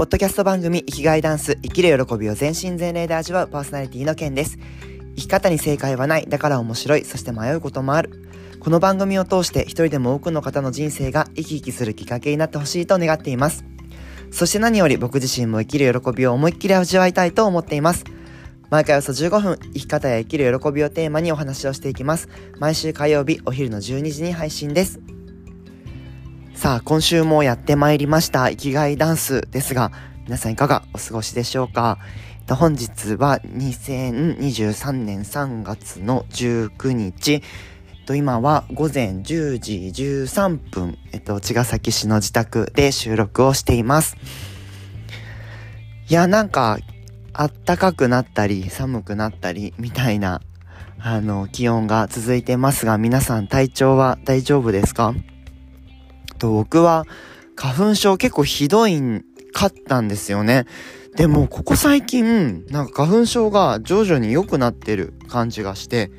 ポッドキャスト番組生きがいダンス生きる喜びを全身全霊で味わうパーソナリティのケンです生き方に正解はないだから面白いそして迷うこともあるこの番組を通して一人でも多くの方の人生が生き生きするきっかけになってほしいと願っていますそして何より僕自身も生きる喜びを思いっきり味わいたいと思っています毎回およそ15分、生き方や生きる喜びをテーマにお話をしていきます。毎週火曜日お昼の12時に配信です。さあ、今週もやってまいりました、生きがいダンスですが、皆さんいかがお過ごしでしょうか？本日は2023年3月の19日、今は午前10時13分、えっと、茅ヶ崎市の自宅で収録をしています。いや、なんか、あったかくなったり、寒くなったり、みたいな、あの、気温が続いてますが、皆さん体調は大丈夫ですか？と、僕は花粉症結構ひどいんかったんですよね。でも、ここ最近、なんか花粉症が徐々に良くなってる感じがして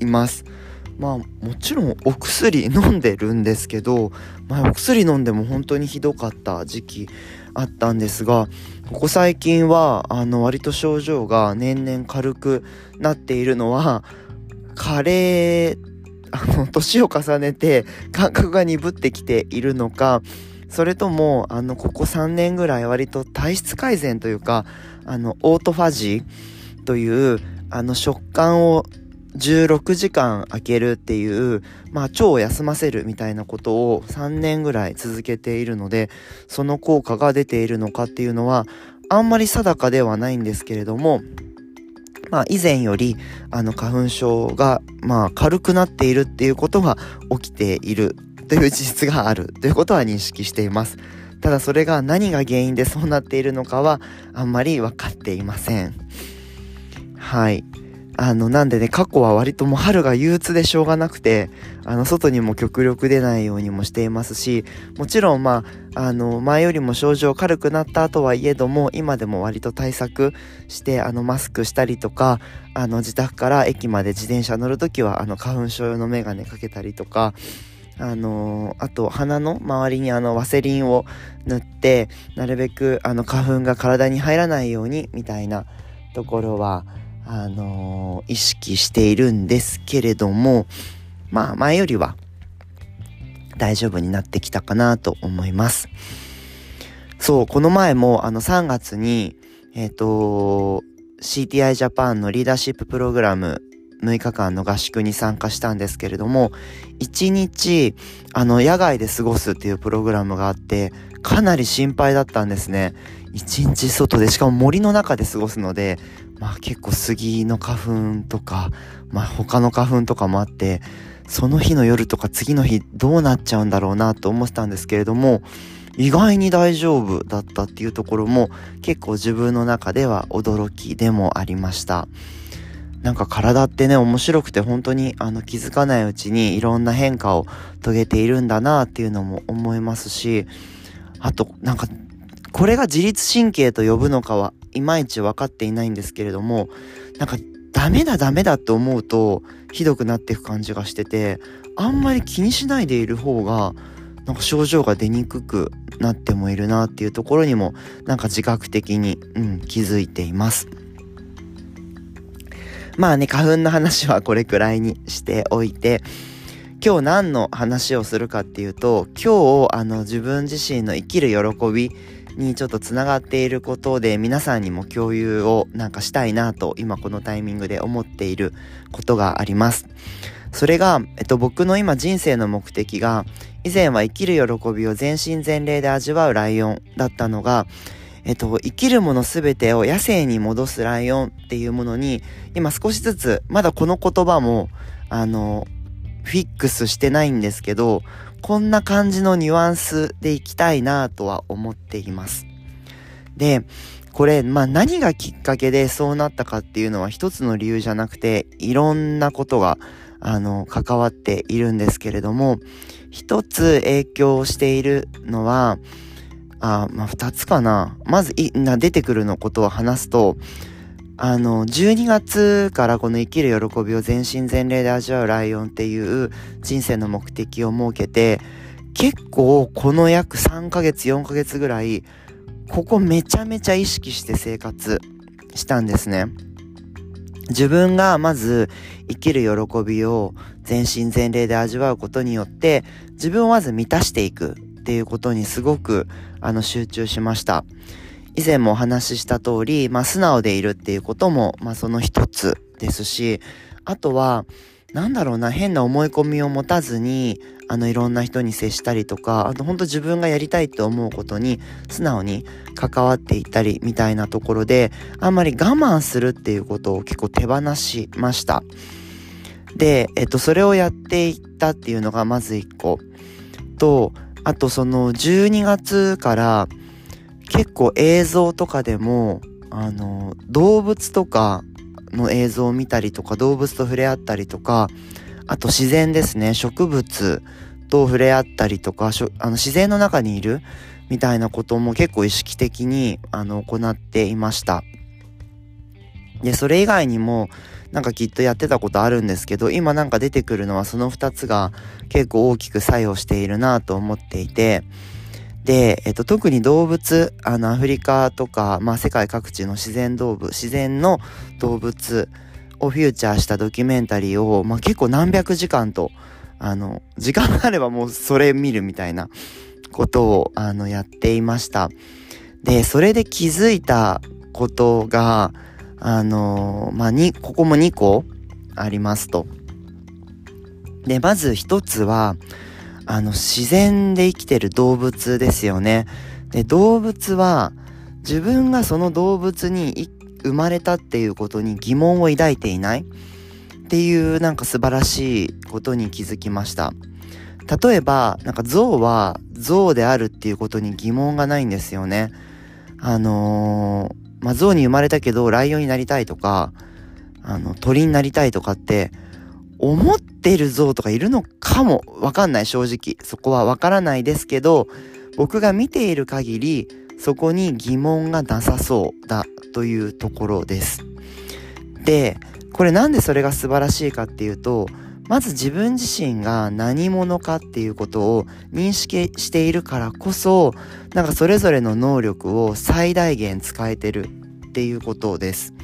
います。まあ、もちろんお薬飲んでるんですけど、まあ、お薬飲んでも本当にひどかった時期あったんですが、ここ最近は、あの、割と症状が年々軽くなっているのは、加齢あの、年を重ねて感覚が鈍ってきているのか、それとも、あの、ここ3年ぐらい割と体質改善というか、あの、オートファジーという、あの、食感を16時間空けるっていう、まあ、腸を休ませるみたいなことを3年ぐらい続けているので、その効果が出ているのかっていうのは、あんまり定かではないんですけれども、まあ以前よりあの花粉症がまあ軽くなっているっていうことが起きているという事実があるということは認識しています。ただそれが何が原因でそうなっているのかはあんまり分かっていません。はい。あの、なんでね、過去は割ともう春が憂鬱でしょうがなくて、あの、外にも極力出ないようにもしていますし、もちろん、まあ、あの、前よりも症状軽くなったとはいえども、今でも割と対策して、あの、マスクしたりとか、あの、自宅から駅まで自転車乗るときは、あの、花粉症用のメガネかけたりとか、あのあと鼻の周りにあのワセリンを塗ってなるべくあの花粉が体に入らないようにみたいなところはあのー、意識しているんですけれども、まあ前よりは大丈夫になってきたかなと思います。そう、この前もあの3月に、えっ、ー、と、CTI ジャパンのリーダーシッププログラム6日間の合宿に参加したんですけれども、1日、あの、野外で過ごすっていうプログラムがあって、かなり心配だったんですね。1日外で、しかも森の中で過ごすので、まあ結構杉の花粉とか、まあ他の花粉とかもあって、その日の夜とか次の日どうなっちゃうんだろうなと思ってたんですけれども、意外に大丈夫だったっていうところも結構自分の中では驚きでもありました。なんか体ってね、面白くて本当にあの気づかないうちにいろんな変化を遂げているんだなっていうのも思いますし、あとなんかこれが自律神経と呼ぶのかはいまいち分かっていないんですけれども、なんかダメだダメだって思うとひどくなっていく感じがしてて、あんまり気にしないでいる方が、なんか症状が出にくくなってもいるなっていうところにも、なんか自覚的に、うん、気づいています。まあね、花粉の話はこれくらいにしておいて、今日何の話をするかっていうと、今日、あの、自分自身の生きる喜びにちょっとつながっていることで皆さんにも共有をなんかしたいなと今このタイミングで思っていることがあります。それが、えっと、僕の今人生の目的が以前は生きる喜びを全身全霊で味わうライオンだったのが、えっと、生きるものすべてを野生に戻すライオンっていうものに今少しずつまだこの言葉もあのフィックスしてないんですけどこんな感じのニュアンスでいきたいなとは思っています。で、これ、まあ何がきっかけでそうなったかっていうのは一つの理由じゃなくて、いろんなことが、あの、関わっているんですけれども、一つ影響しているのは、あ、まあ二つかな。まず、い、な、出てくるのことを話すと、あの、12月からこの生きる喜びを全身全霊で味わうライオンっていう人生の目的を設けて、結構この約3ヶ月、4ヶ月ぐらい、ここめちゃめちゃ意識して生活したんですね。自分がまず生きる喜びを全身全霊で味わうことによって自分をまず満たしていくっていうことにすごくあの集中しました。以前もお話しした通り、まあ素直でいるっていうことも、まあその一つですし、あとは、なんだろうな、変な思い込みを持たずに、あの、いろんな人に接したりとか、あと本当自分がやりたいと思うことに素直に関わっていったりみたいなところで、あんまり我慢するっていうことを結構手放しました。で、えっと、それをやっていったっていうのがまず一個。と、あとその12月から結構映像とかでも、あの、動物とかの映像を見たりとか、動物と触れ合ったりとか、あと自然ですね、植物と触れ合ったりとか、あの自然の中にいるみたいなことも結構意識的にあの行っていました。で、それ以外にもなんかきっとやってたことあるんですけど、今なんか出てくるのはその2つが結構大きく作用しているなと思っていて、で、えっと、特に動物、あの、アフリカとか、まあ、世界各地の自然動物、自然の動物をフューチャーしたドキュメンタリーを、まあ、結構何百時間と、あの、時間があればもうそれ見るみたいなことを、あの、やっていました。で、それで気づいたことが、あの、まあ、に、ここも2個ありますと。で、まず一つは、あの、自然で生きてる動物ですよね。で、動物は、自分がその動物に生まれたっていうことに疑問を抱いていないっていうなんか素晴らしいことに気づきました。例えば、なんか象は象であるっていうことに疑問がないんですよね。あのー、まあ、象に生まれたけどライオンになりたいとか、あの、鳥になりたいとかって、思ってる像とかいるのかもわかんない正直。そこはわからないですけど、僕が見ている限り、そこに疑問がなさそうだというところです。で、これなんでそれが素晴らしいかっていうと、まず自分自身が何者かっていうことを認識しているからこそ、なんかそれぞれの能力を最大限使えてるっていうことです。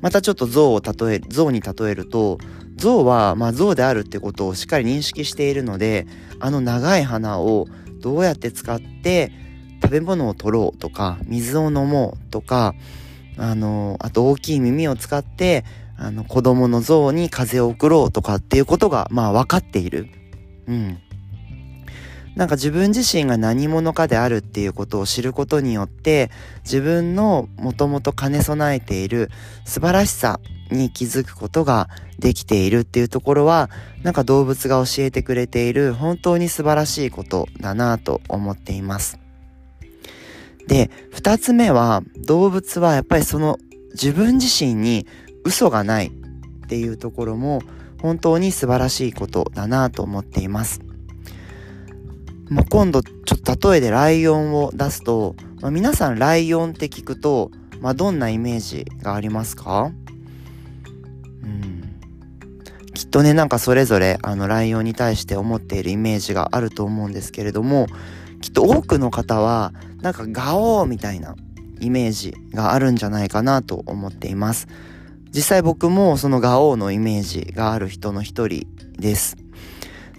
またちょっと像を例え、像に例えると、象は、まあ、象であるってことをしっかり認識しているのであの長い鼻をどうやって使って食べ物を取ろうとか水を飲もうとかあのあと大きい耳を使ってあの子供の象に風を送ろうとかっていうことがまあ分かっている。うん。なんか自分自身が何者かであるっていうことを知ることによって自分のもともと兼ね備えている素晴らしさに気づくことができているっていうところはなんか動物が教えてくれている本当に素晴らしいことだなと思っています。で、二つ目は動物はやっぱりその自分自身に嘘がないっていうところも本当に素晴らしいことだなと思っています。もう今度ちょっと例えでライオンを出すと、まあ、皆さんライオンって聞くと、まあ、どんなイメージがありますか？うん。きっとねなんかそれぞれあのライオンに対して思っているイメージがあると思うんですけれどもきっと多くの方はなんかガオーみたいなイメージがあるんじゃないかなと思っています。実際僕もそのガオーのイメージがある人の一人です。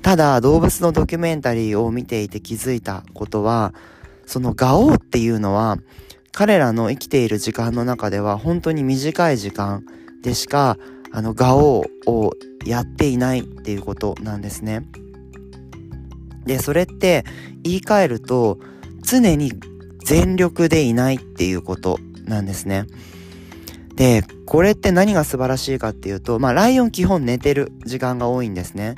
ただ動物のドキュメンタリーを見ていて気づいたことはそのガオーっていうのは彼らの生きている時間の中では本当に短い時間でしかあのガオをやっていないっていうことなんですね。でそれって言い換えると常に全力でいないっていうことなんですね。でこれって何が素晴らしいかっていうとまあライオン基本寝てる時間が多いんですね。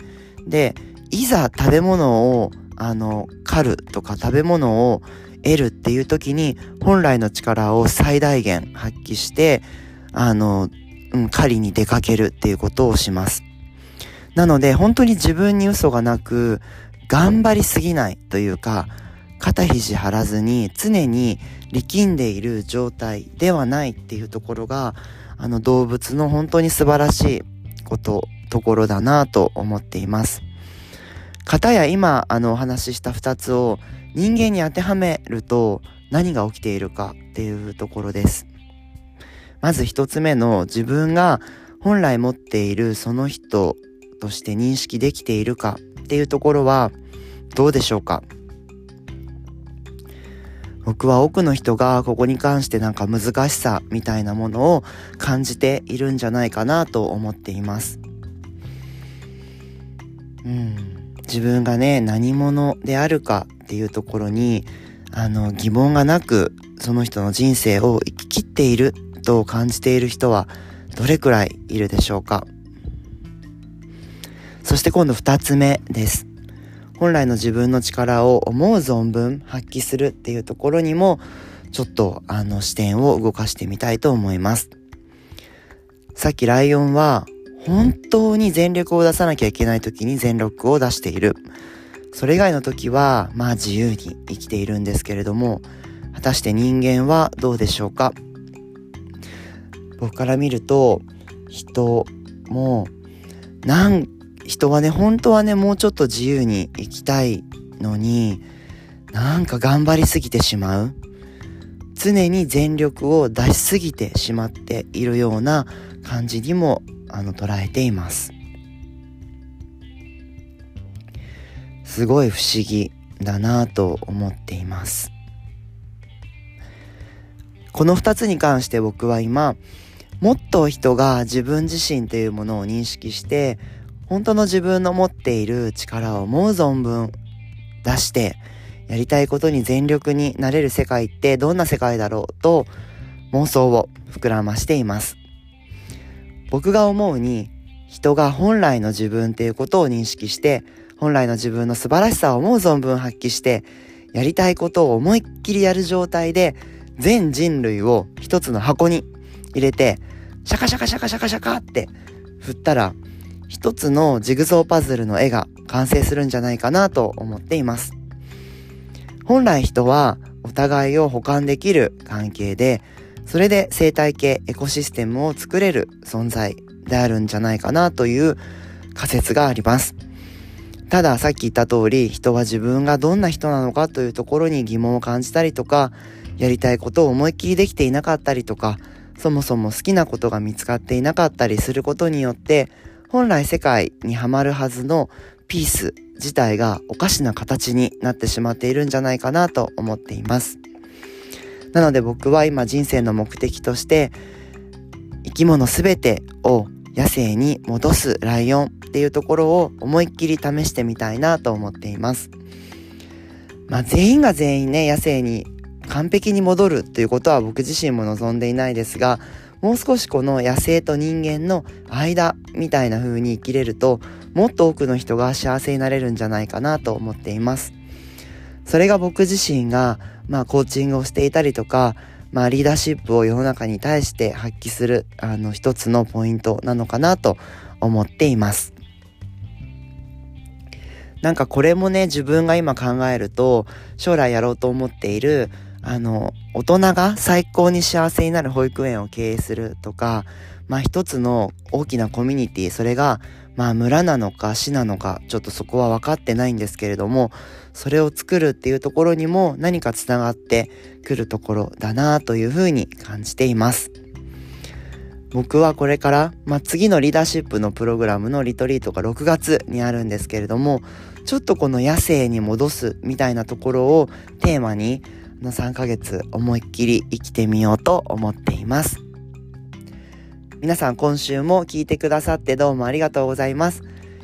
でいざ食べ物をあの狩るとか食べ物を得るっていう時に本来の力を最大限発揮してあの、うん、狩りに出かけるっていうことをします。なので本当に自分に嘘がなく頑張りすぎないというか肩肘張らずに常に力んでいる状態ではないっていうところがあの動物の本当に素晴らしいことところだなと思っています。かたや今あのお話しした2つを人間に当てはめると何が起きているかっていうところです。まず一つ目の自分が本来持っているその人として認識できているかっていうところはどうでしょうか？僕は多くの人がここに関してなんか難しさみたいなものを感じているんじゃないかなと思っています。うん、自分がね何者であるかっていうところにあの疑問がなくその人の人生を生き切っていると感じている人はどれくらいいるでしょうか？そして今度二つ目です。本来の自分の力を思う存分発揮するっていうところにもちょっとあの視点を動かしてみたいと思います。さっきライオンは本当に全力を出さなきゃいけない時に全力を出している。それ以外の時はまあ自由に生きているんですけれども果たして人間はどうでしょうか？僕から見ると人もなん人はね本当はねもうちょっと自由に生きたいのになんか頑張りすぎてしまう。常に全力を出しすぎてしまっているような感じにもあの捉えています。すごい不思議だなと思っています。この2つに関して僕は今もっと人が自分自身というものを認識して本当の自分の持っている力を思う存分出してやりたいことに全力になれる世界ってどんな世界だろうと妄想を膨らましています。僕が思うに人が本来の自分っていうことを認識して本来の自分の素晴らしさを思う存分発揮してやりたいことを思いっきりやる状態で全人類を一つの箱に入れてシャカシャカシャカシャカシャカって振ったら一つのジグソーパズルの絵が完成するんじゃないかなと思っています。本来人はお互いを補完できる関係で、それで生態系、エコシステムを作れる存在であるんじゃないかなという仮説があります。たださっき言った通り人は自分がどんな人なのかというところに疑問を感じたりとかやりたいことを思いっきりできていなかったりとかそもそも好きなことが見つかっていなかったりすることによって本来世界にはまるはずのピース自体がおかしな形になってしまっているんじゃないかなと思っています。なので僕は今人生の目的として生き物すべてを野生に戻すライオンっていうところを思いっきり試してみたいなと思っています。まあ全員が全員ね野生に完璧に戻るということは僕自身も望んでいないですがもう少しこの野生と人間の間みたいな風に生きれるともっと多くの人が幸せになれるんじゃないかなと思っています。それが僕自身がまあコーチングをしていたりとかまあリーダーシップを世の中に対して発揮するあの一つのポイントなのかなと思っています。なんかこれもね自分が今考えると将来やろうと思っているあの、大人が最高に幸せになる保育園を経営するとか、まあ一つの大きなコミュニティ、それが、まあ村なのか市なのか、ちょっとそこは分かってないんですけれども、それを作るっていうところにも何かつながってくるところだなというふうに感じています。僕はこれから、まあ、次のリーダーシップのプログラムのリトリートが6月にあるんですけれども、ちょっとこの野生に戻すみたいなところをテーマに、の3ヶ月思いっきり生きてみようと思っています。皆さん今週も聞いてくださってどうもありがとうございます。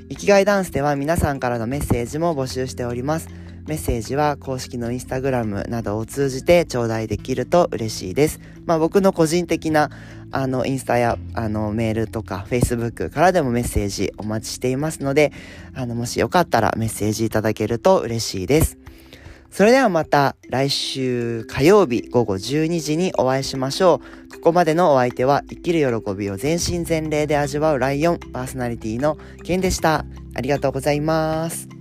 生きがいダンスでは皆さんからのメッセージも募集しております。メッセージは公式のインスタグラムなどを通じて頂戴できると嬉しいです。まあ僕の個人的なあのインスタやあのメールとか Facebook からでもメッセージお待ちしていますので、あのもしよかったらメッセージいただけると嬉しいです。それではまた来週火曜日午後12時にお会いしましょう。ここまでのお相手は生きる喜びを全身全霊で味わうライオンパーソナリティのケンでした。ありがとうございます。